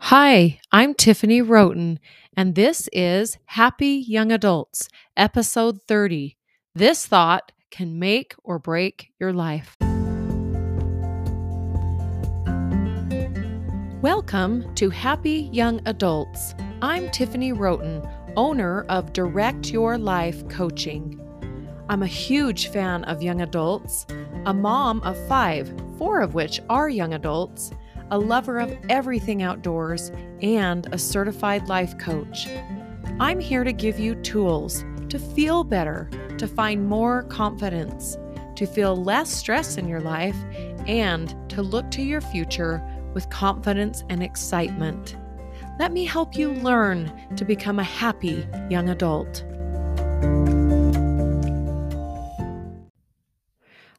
Hi, I'm Tiffany Roten, and this is Happy Young Adults, episode 30. This thought can make or break your life. Welcome to Happy Young Adults. I'm Tiffany Roten, owner of Direct Your Life Coaching. I'm a huge fan of young adults, a mom of five, four of which are young adults a lover of everything outdoors, and a certified life coach. I'm here to give you tools to feel better, to find more confidence, to feel less stress in your life, and to look to your future with confidence and excitement. Let me help you learn to become a happy young adult.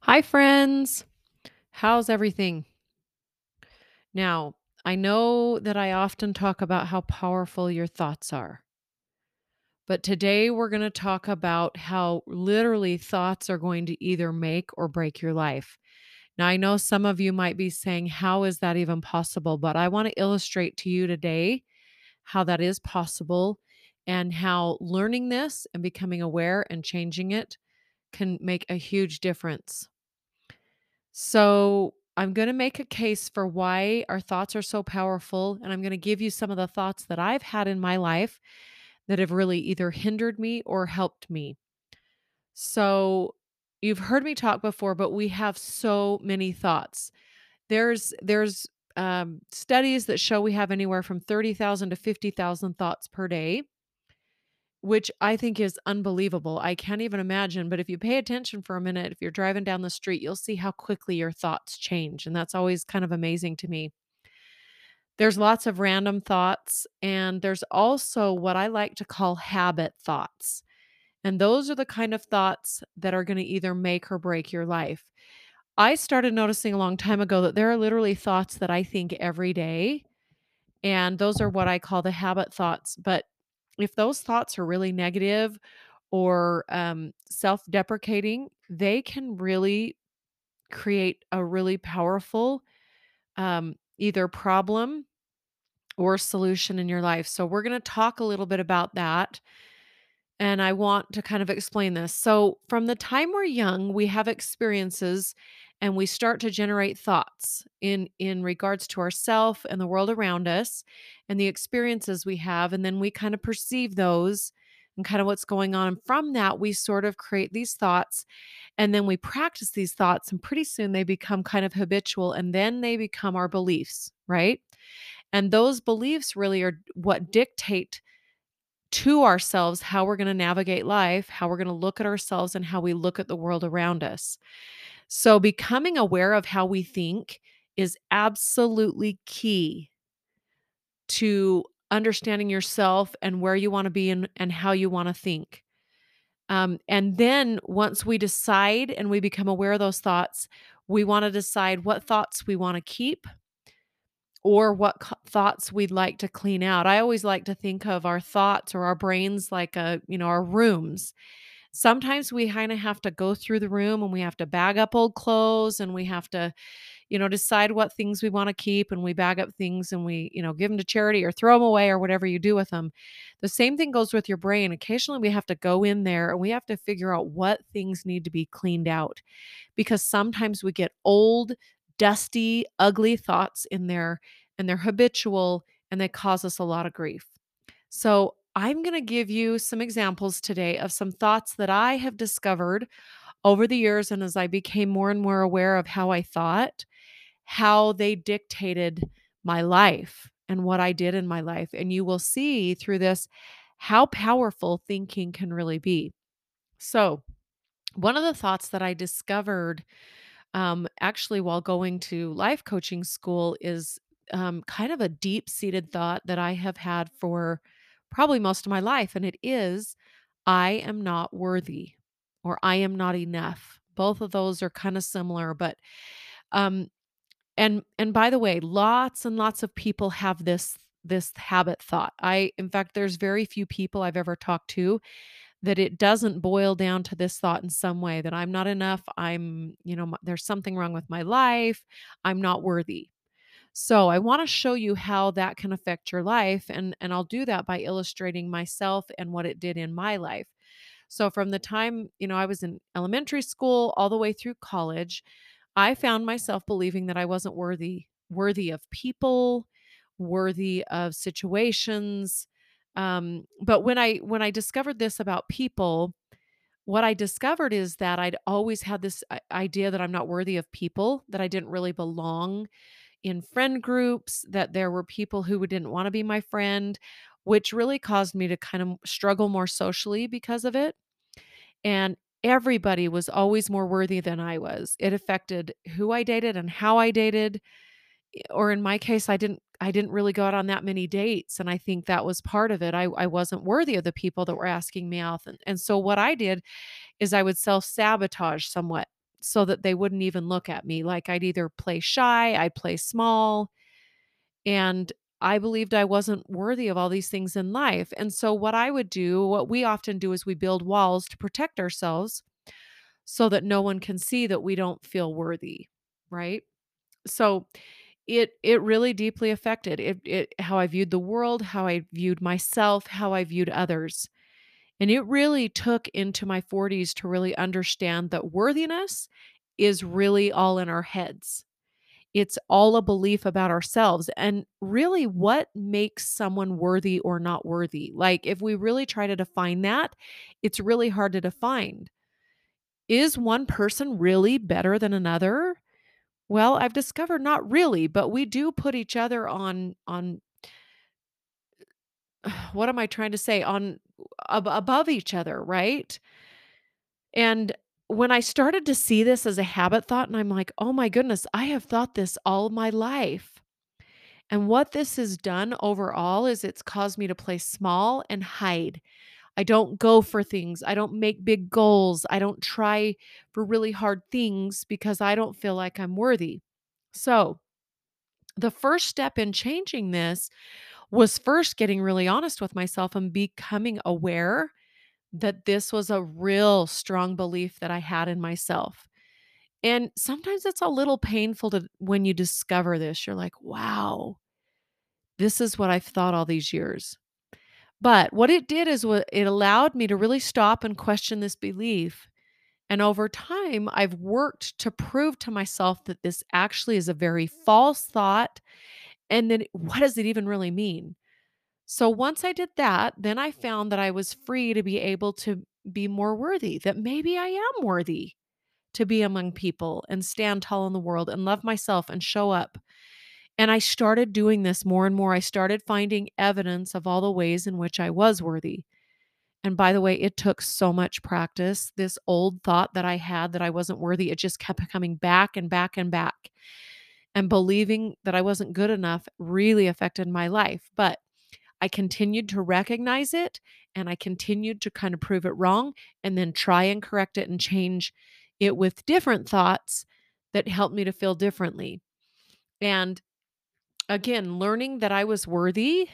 Hi, friends. How's everything? Now, I know that I often talk about how powerful your thoughts are. But today we're going to talk about how literally thoughts are going to either make or break your life. Now, I know some of you might be saying, How is that even possible? But I want to illustrate to you today how that is possible and how learning this and becoming aware and changing it can make a huge difference. So, I'm going to make a case for why our thoughts are so powerful. And I'm going to give you some of the thoughts that I've had in my life that have really either hindered me or helped me. So, you've heard me talk before, but we have so many thoughts. There's, there's, um, studies that show we have anywhere from 30,000 to 50,000 thoughts per day which I think is unbelievable. I can't even imagine. But if you pay attention for a minute, if you're driving down the street, you'll see how quickly your thoughts change. And that's always kind of amazing to me. There's lots of random thoughts, and there's also what I like to call habit thoughts. And those are the kind of thoughts that are going to either make or break your life. I started noticing a long time ago that there are literally thoughts that I think every day. And those are what I call the habit thoughts. But if those thoughts are really negative or um, self deprecating, they can really create a really powerful um, either problem or solution in your life. So, we're going to talk a little bit about that. And I want to kind of explain this. So, from the time we're young, we have experiences and we start to generate thoughts in in regards to ourself and the world around us and the experiences we have and then we kind of perceive those and kind of what's going on and from that we sort of create these thoughts and then we practice these thoughts and pretty soon they become kind of habitual and then they become our beliefs right and those beliefs really are what dictate to ourselves how we're going to navigate life, how we're going to look at ourselves, and how we look at the world around us. So, becoming aware of how we think is absolutely key to understanding yourself and where you want to be and, and how you want to think. Um, and then once we decide and we become aware of those thoughts, we want to decide what thoughts we want to keep or what co- thoughts we'd like to clean out. I always like to think of our thoughts or our brains like a, you know, our rooms. Sometimes we kind of have to go through the room and we have to bag up old clothes and we have to, you know, decide what things we want to keep and we bag up things and we, you know, give them to charity or throw them away or whatever you do with them. The same thing goes with your brain. Occasionally we have to go in there and we have to figure out what things need to be cleaned out because sometimes we get old, dusty, ugly thoughts in there and they're habitual and they cause us a lot of grief. So, I'm going to give you some examples today of some thoughts that I have discovered over the years and as I became more and more aware of how I thought, how they dictated my life and what I did in my life. And you will see through this how powerful thinking can really be. So, one of the thoughts that I discovered um, actually while going to life coaching school is um, kind of a deep seated thought that I have had for probably most of my life. And it is, I am not worthy or I am not enough. Both of those are kind of similar, but um and and by the way, lots and lots of people have this this habit thought. I in fact there's very few people I've ever talked to that it doesn't boil down to this thought in some way that I'm not enough, I'm, you know, there's something wrong with my life, I'm not worthy. So, I wanna show you how that can affect your life, and and I'll do that by illustrating myself and what it did in my life. So, from the time, you know, I was in elementary school all the way through college, I found myself believing that I wasn't worthy worthy of people, worthy of situations, um, but when I when I discovered this about people, what I discovered is that I'd always had this idea that I'm not worthy of people, that I didn't really belong in friend groups, that there were people who didn't wanna be my friend, which really caused me to kind of struggle more socially because of it, and everybody was always more worthy than I was. It affected who I dated and how I dated, eh, or in my case, I didn't I didn't really go out on that many dates, and I think that was part of it. I I wasn't worthy of the people that were asking me out, and and so what I did is I would self-sabotage somewhat so that they wouldn't even look at me, like, I'd either play shy, I'd play small, and I believed I wasn't worthy of all these things in life, and so what I would do what we often do is we build walls to protect ourselves so that no one can see that we don't feel worthy, right? So, it it really deeply affected it it how I viewed the world, how I viewed myself, how I viewed others, and it really took into my 40s to really understand that worthiness is really all in our heads. It's all a belief about ourselves, and really what makes someone worthy or not worthy? Like, if we really try to define that, it's really hard to define. Is one person really better than another? Well, I've discovered not really, but we do put each other on on what am I trying to say? On ab above each other, right? And when I started to see this as a habit thought, and I'm like, "Oh my goodness, I have thought this all my life." And what this has done overall is it's caused me to play small and hide. I don't go for things, I don't make big goals, I don't try for really hard things because I don't feel like I'm worthy. So, the first step in changing this was first getting really honest with myself and becoming aware that this was a real strong belief that I had in myself. And sometimes it's a little painful to when you discover this, you're like, "Wow, this is what I've thought all these years." But what it did is what it allowed me to really stop and question this belief, and over time, I've worked to prove to myself that this actually is a very false thought, and then what does it even really mean? So once I did that, then I found that I was free to be able to be more worthy, that maybe I am worthy to be among people and stand tall in the world and love myself and show up. And I started doing this more and more. I started finding evidence of all the ways in which I was worthy. And by the way, it took so much practice. This old thought that I had that I wasn't worthy, it just kept coming back and back and back. And believing that I wasn't good enough really affected my life. But I continued to recognize it and I continued to kind of prove it wrong and then try and correct it and change it with different thoughts that helped me to feel differently. And again, learning that I was worthy,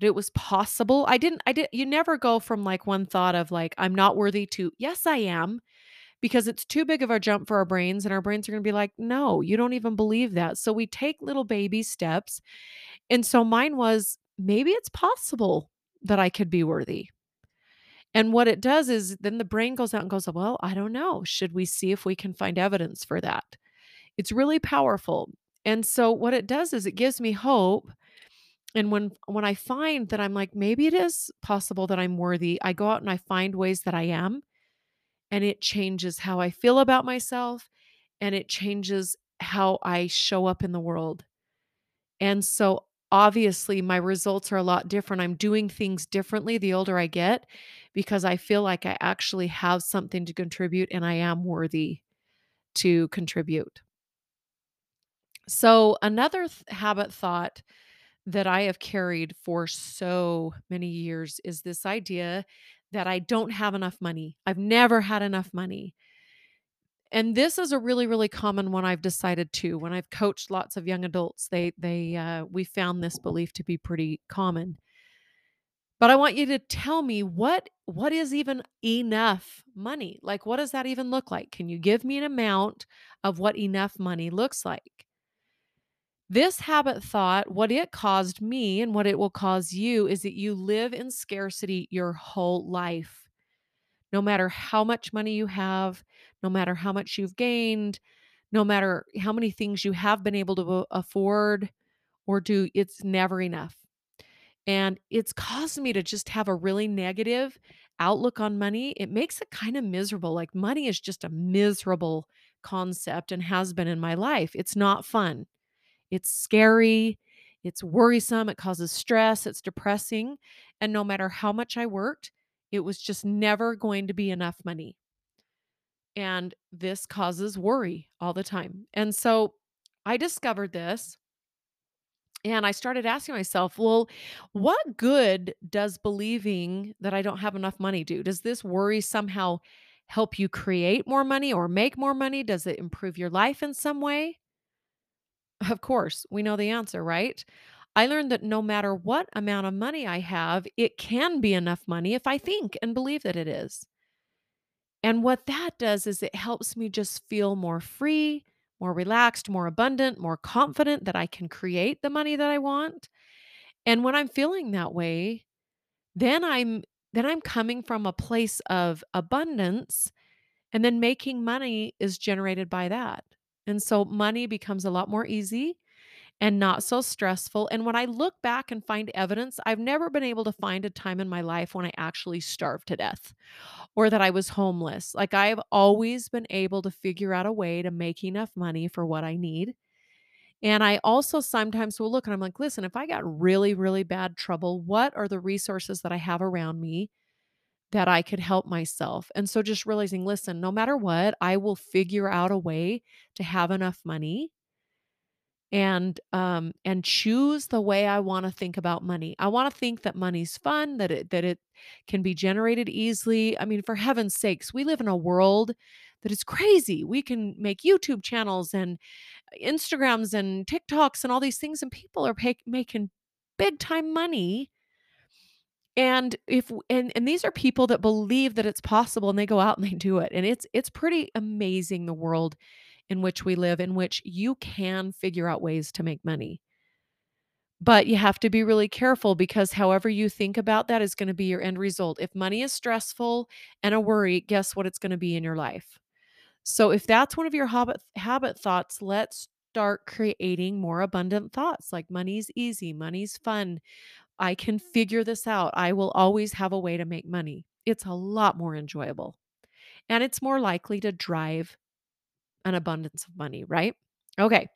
that it was possible. I didn't I did you never go from like one thought of like I'm not worthy to yes I am because it's too big of a jump for our brains and our brains are going to be like no, you don't even believe that. So we take little baby steps. And so mine was maybe it's possible that I could be worthy. And what it does is then the brain goes out and goes, "Well, I don't know. Should we see if we can find evidence for that?" It's really powerful. And so what it does is it gives me hope. And when when I find that I'm like, maybe it is possible that I'm worthy, I go out and I find ways that I am, and it changes how I feel about myself, and it changes how I show up in the world. And so obviously my results are a lot different. I'm doing things differently the older I get because I feel like I actually have something to contribute and I am worthy to contribute. So, another th- habit thought that I have carried for so many years is this idea that I don't have enough money. I've never had enough money. And this is a really, really common one I've decided to. When I've coached lots of young adults, they they uh, we found this belief to be pretty common. But I want you to tell me what what is even enough money? Like what does that even look like? Can you give me an amount of what enough money looks like? This habit thought, what it caused me and what it will cause you is that you live in scarcity your whole life. No matter how much money you have, no matter how much you've gained, no matter how many things you have been able to afford or do, it's never enough. And it's caused me to just have a really negative outlook on money. It makes it kind of miserable. Like money is just a miserable concept and has been in my life. It's not fun. It's scary. It's worrisome. It causes stress. It's depressing. And no matter how much I worked, it was just never going to be enough money. And this causes worry all the time. And so I discovered this and I started asking myself, well, what good does believing that I don't have enough money do? Does this worry somehow help you create more money or make more money? Does it improve your life in some way? Of course, we know the answer, right? I learned that no matter what amount of money I have, it can be enough money if I think and believe that it is. And what that does is it helps me just feel more free, more relaxed, more abundant, more confident that I can create the money that I want. And when I'm feeling that way, then I'm then I'm coming from a place of abundance and then making money is generated by that. And so money becomes a lot more easy and not so stressful. And when I look back and find evidence, I've never been able to find a time in my life when I actually starved to death or that I was homeless. Like I've always been able to figure out a way to make enough money for what I need. And I also sometimes will look and I'm like, listen, if I got really, really bad trouble, what are the resources that I have around me that I could help myself? And so just realizing, listen, no matter what, I will figure out a way to have enough money and um and choose the way I want to think about money. I want to think that money's fun, that it that it can be generated easily. I mean, for heaven's sakes, we live in a world that is crazy. We can make YouTube channels and Instagrams and TikToks and all these things and people are pay- making big time money. And if and and these are people that believe that it's possible and they go out and they do it. And it's it's pretty amazing the world in which we live, in which you can figure out ways to make money. But you have to be really careful because however you think about that is going to be your end result. If money is stressful and a worry, guess what it's going to be in your life? So if that's one of your habit habit thoughts, let's start creating more abundant thoughts like money's easy, money's fun. I can figure this out. I will always have a way to make money. It's a lot more enjoyable and it's more likely to drive an abundance of money, right? Okay.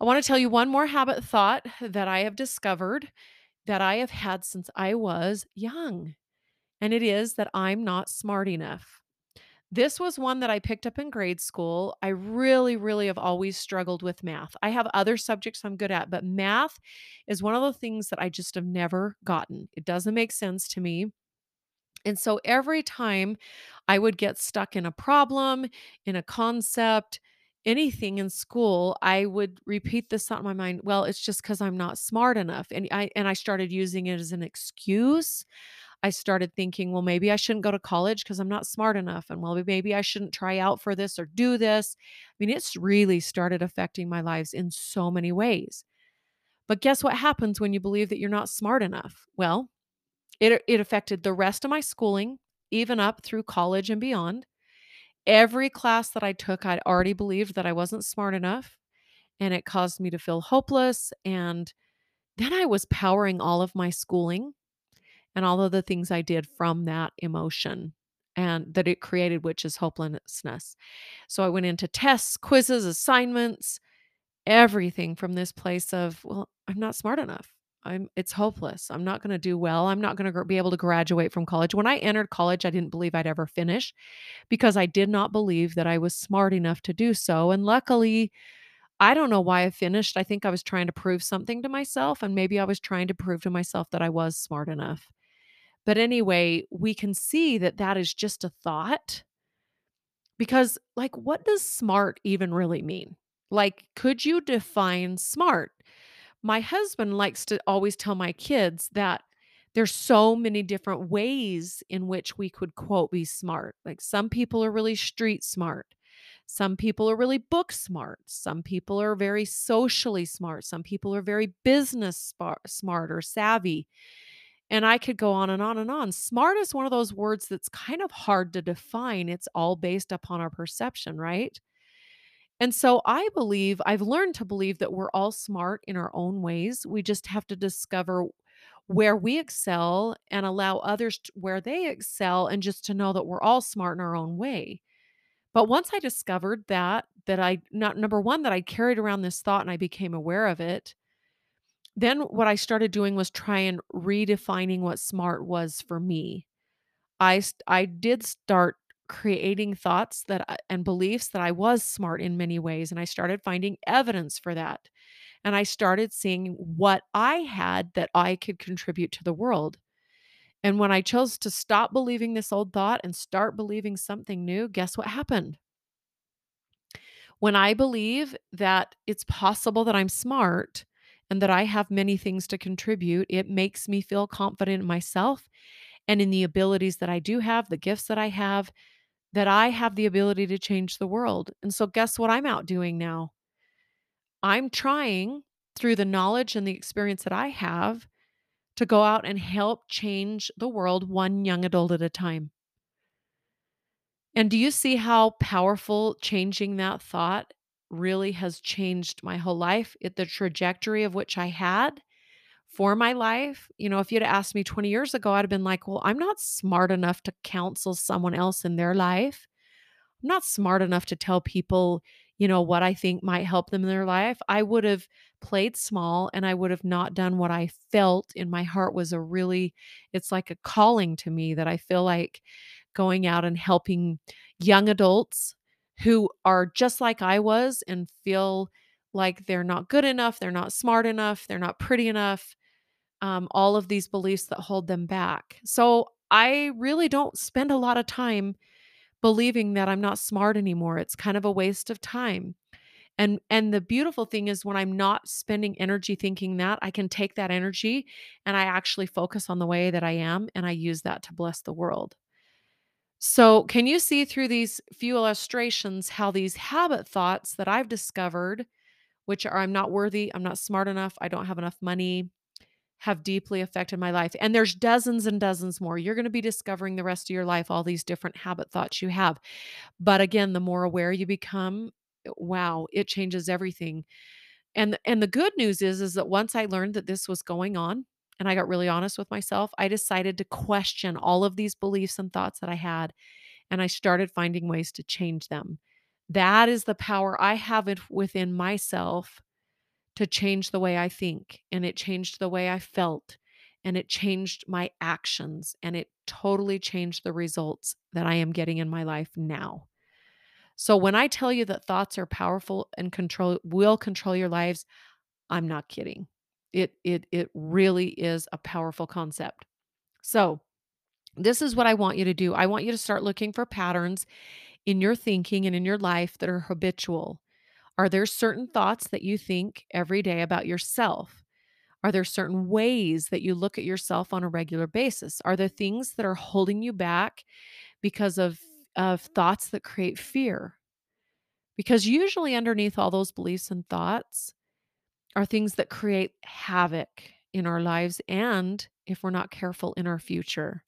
I want to tell you one more habit thought that I have discovered that I have had since I was young, and it is that I'm not smart enough. This was one that I picked up in grade school. I really, really have always struggled with math. I have other subjects I'm good at, but math is one of the things that I just have never gotten. It doesn't make sense to me. And so every time I would get stuck in a problem, in a concept, anything in school, I would repeat this thought in my mind, well, it's just cuz I'm not smart enough. And I and I started using it as an excuse. I started thinking, well, maybe I shouldn't go to college because I'm not smart enough. And well, maybe I shouldn't try out for this or do this. I mean, it's really started affecting my lives in so many ways. But guess what happens when you believe that you're not smart enough? Well, it uh, it affected the rest of my schooling, even up through college and beyond. Every class that I took, I'd already believed that I wasn't smart enough, and it caused me to feel hopeless, and then I was powering all of my schooling and all of the things I did from that emotion and that it created, which is hopelessness. So I went into tests, quizzes, assignments, everything from this place of, well, I'm not smart enough. I'm it's hopeless. I'm not going to do well. I'm not going to be able to graduate from college. When I entered college, I didn't believe I'd ever finish because I did not believe that I was smart enough to do so. And luckily, I don't know why I finished. I think I was trying to prove something to myself and maybe I was trying to prove to myself that I was smart enough. But anyway, we can see that that is just a thought because like what does smart even really mean? Like could you define smart? My husband likes to always tell my kids that there's so many different ways in which we could quote be smart. Like some people are really street smart. Some people are really book smart. Some people are very socially smart. Some people are very business smart or savvy. And I could go on and on and on. Smart is one of those words that's kind of hard to define. It's all based upon our perception, right? And so I believe, I've learned to believe that we're all smart in our own ways. We just have to discover where we excel and allow others t- where they excel and just to know that we're all smart in our own way. But once I discovered that, that I not number one, that I carried around this thought and I became aware of it, then what I started doing was try and redefining what smart was for me. I I did start creating thoughts that and beliefs that I was smart in many ways and I started finding evidence for that. And I started seeing what I had that I could contribute to the world. And when I chose to stop believing this old thought and start believing something new, guess what happened? When I believe that it's possible that I'm smart and that I have many things to contribute, it makes me feel confident in myself and in the abilities that I do have, the gifts that I have, that I have the ability to change the world. And so, guess what I'm out doing now? I'm trying through the knowledge and the experience that I have to go out and help change the world one young adult at a time. And do you see how powerful changing that thought really has changed my whole life? It, the trajectory of which I had for my life. You know, if you'd asked me 20 years ago, I'd have been like, well, I'm not smart enough to counsel someone else in their life. I'm not smart enough to tell people, you know, what I think might help them in their life. I would have played small and I would have not done what I felt in my heart was a really, it's like a calling to me that I feel like going out and helping young adults who are just like I was and feel like they're not good enough, they're not smart enough, they're not pretty enough, um, all of these beliefs that hold them back. So I really don't spend a lot of time believing that I'm not smart anymore. It's kind of a waste of time. And and the beautiful thing is when I'm not spending energy thinking that, I can take that energy and I actually focus on the way that I am and I use that to bless the world. So, can you see through these few illustrations how these habit thoughts that I've discovered, which are I'm not worthy, I'm not smart enough, I don't have enough money, have deeply affected my life. And there's dozens and dozens more. You're going to be discovering the rest of your life all these different habit thoughts you have. But again, the more aware you become, eh, wow, it changes everything. And and the good news is is that once I learned that this was going on and I got really honest with myself, I decided to question all of these beliefs and thoughts that I had and I started finding ways to change them. That is the power I have it within myself to change the way I think, and it changed the way I felt, and it changed my actions, and it totally changed the results that I am getting in my life now. So when I tell you that thoughts are powerful and control will control your lives, I'm not kidding. It it it really is a powerful concept. So, this is what I want you to do. I want you to start looking for patterns in your thinking and in your life that are habitual. Are there certain thoughts that you think every day about yourself? Are there certain ways that you look at yourself on a regular basis? Are there things that are holding you back because of of thoughts that create fear? Because usually underneath all those beliefs and thoughts are things that create havoc in our lives and if we're not careful in our future.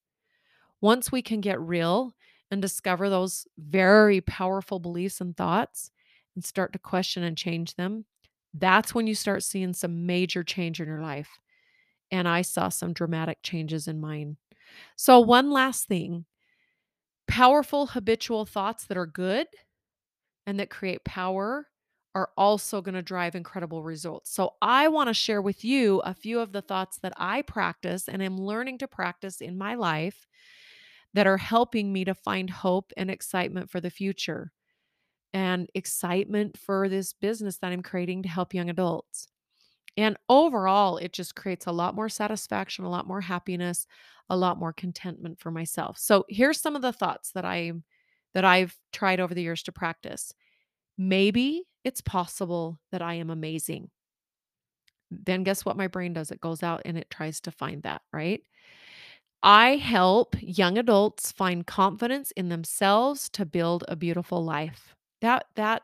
Once we can get real and discover those very powerful beliefs and thoughts and start to question and change them, that's when you start seeing some major change in your life. And I saw some dramatic changes in mine. So, one last thing powerful habitual thoughts that are good and that create power are also going to drive incredible results. So, I want to share with you a few of the thoughts that I practice and am learning to practice in my life that are helping me to find hope and excitement for the future and excitement for this business that I'm creating to help young adults. And overall, it just creates a lot more satisfaction, a lot more happiness, a lot more contentment for myself. So here's some of the thoughts that I that I've tried over the years to practice. Maybe it's possible that I am amazing. Then guess what my brain does? It goes out and it tries to find that, right? I help young adults find confidence in themselves to build a beautiful life. That that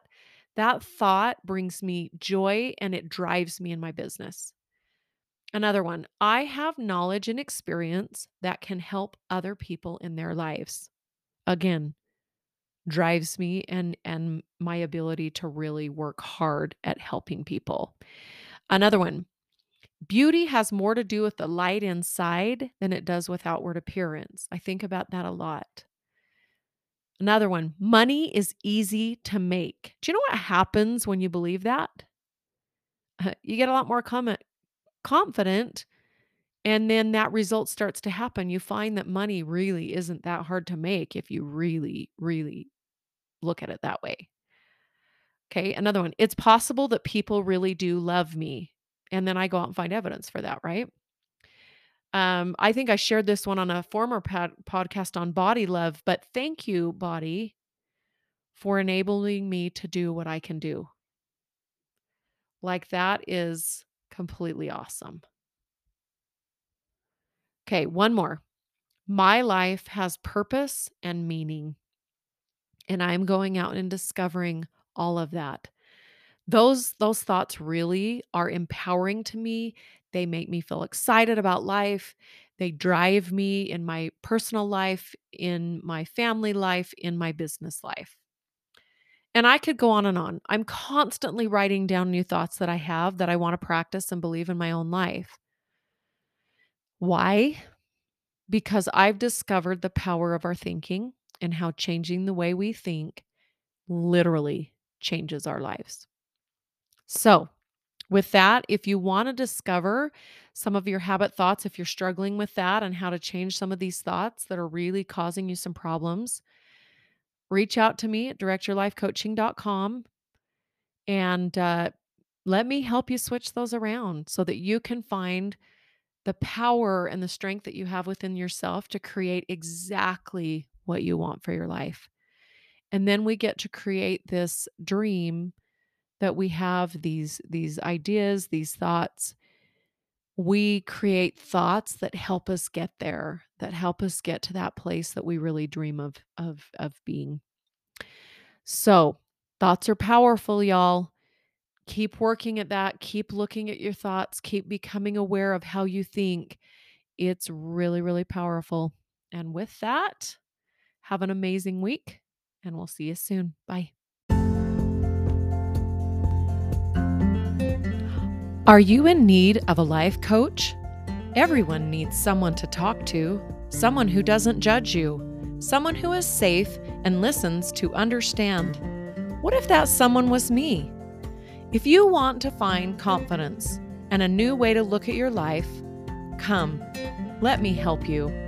that thought brings me joy and it drives me in my business. Another one, I have knowledge and experience that can help other people in their lives. Again, drives me and and my ability to really work hard at helping people. Another one, beauty has more to do with the light inside than it does with outward appearance. I think about that a lot. Another one, money is easy to make. Do you know what happens when you believe that? Uh, you get a lot more comment, confident, and then that result starts to happen. You find that money really isn't that hard to make if you really, really look at it that way. Okay, another one. It's possible that people really do love me. And then I go out and find evidence for that, right? Um, I think I shared this one on a former pod- podcast on body love, but thank you, body, for enabling me to do what I can do. Like that is completely awesome. Okay, one more. My life has purpose and meaning. And I'm going out and discovering all of that. Those those thoughts really are empowering to me. They make me feel excited about life. They drive me in my personal life, in my family life, in my business life. And I could go on and on. I'm constantly writing down new thoughts that I have that I want to practice and believe in my own life. Why? Because I've discovered the power of our thinking and how changing the way we think literally changes our lives. So, with that, if you want to discover some of your habit thoughts, if you're struggling with that and how to change some of these thoughts that are really causing you some problems, reach out to me at directyourlifecoaching.com and uh, let me help you switch those around so that you can find the power and the strength that you have within yourself to create exactly what you want for your life. And then we get to create this dream that we have these these ideas, these thoughts. We create thoughts that help us get there, that help us get to that place that we really dream of of of being. So, thoughts are powerful, y'all. Keep working at that. Keep looking at your thoughts. Keep becoming aware of how you think. It's really, really powerful. And with that, have an amazing week, and we'll see you soon. Bye. Are you in need of a life coach? Everyone needs someone to talk to, someone who doesn't judge you, someone who is safe and listens to understand. What if that someone was me? If you want to find confidence and a new way to look at your life, come, let me help you.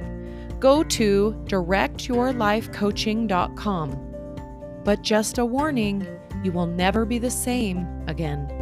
Go to directyourlifecoaching.com. But just a warning, you will never be the same again.